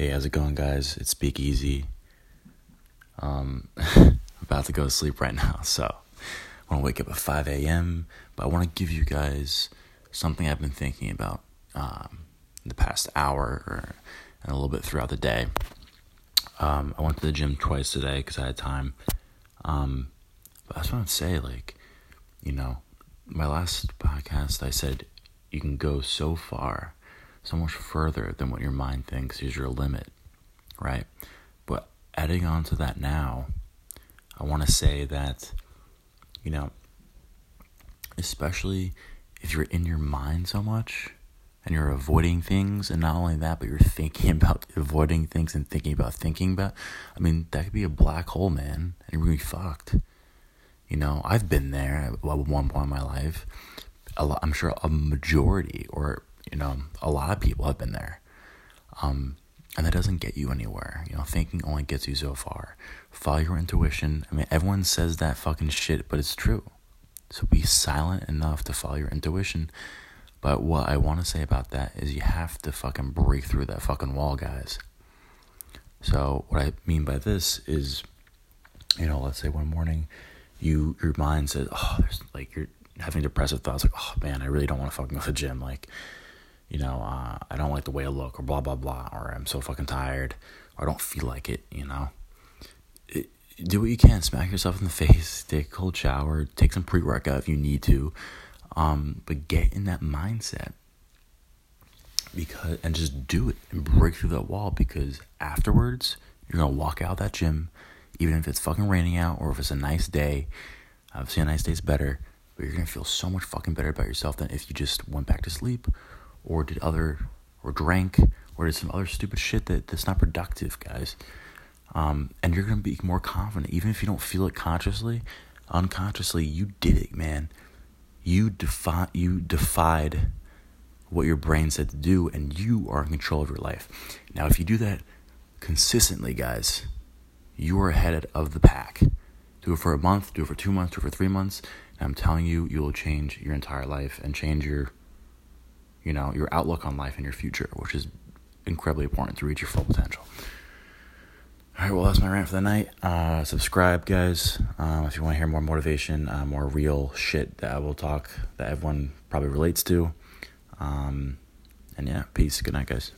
Hey, how's it going, guys? It's Speakeasy. Um, I'm about to go to sleep right now, so I want to wake up at 5 a.m., but I want to give you guys something I've been thinking about um, the past hour or and a little bit throughout the day. Um, I went to the gym twice today because I had time. Um, but I just want to say, like, you know, my last podcast, I said you can go so far so much further than what your mind thinks is your limit, right? But adding on to that now, I want to say that, you know, especially if you're in your mind so much and you're avoiding things, and not only that, but you're thinking about avoiding things and thinking about thinking about, I mean, that could be a black hole, man, and you're gonna be fucked. You know, I've been there at one point in my life. Lot, I'm sure a majority or you know, a lot of people have been there. Um, and that doesn't get you anywhere. You know, thinking only gets you so far. Follow your intuition. I mean, everyone says that fucking shit, but it's true. So be silent enough to follow your intuition. But what I want to say about that is you have to fucking break through that fucking wall, guys. So what I mean by this is, you know, let's say one morning, you your mind says, oh, there's like you're having depressive thoughts, like, oh man, I really don't want to fucking go to the gym, like you know, uh, I don't like the way I look, or blah, blah, blah, or I'm so fucking tired, or I don't feel like it, you know. It, do what you can, smack yourself in the face, take a cold shower, take some pre workout if you need to, um, but get in that mindset because and just do it and break through that wall because afterwards you're gonna walk out that gym even if it's fucking raining out or if it's a nice day obviously a nice day's better but you're gonna feel so much fucking better about yourself than if you just went back to sleep or did other or drank or did some other stupid shit that, that's not productive, guys. Um, and you're gonna be more confident, even if you don't feel it consciously. Unconsciously, you did it, man. You defi- you defied what your brain said to do, and you are in control of your life. Now, if you do that consistently, guys, you are ahead of the pack. Do it for a month, do it for two months, do it for three months, and I'm telling you, you will change your entire life and change your you know, your outlook on life and your future, which is incredibly important to reach your full potential. All right, well, that's my rant for the night. Uh, subscribe, guys, um, if you want to hear more motivation, uh, more real shit that I will talk that everyone probably relates to. Um, and yeah, peace. Good night, guys.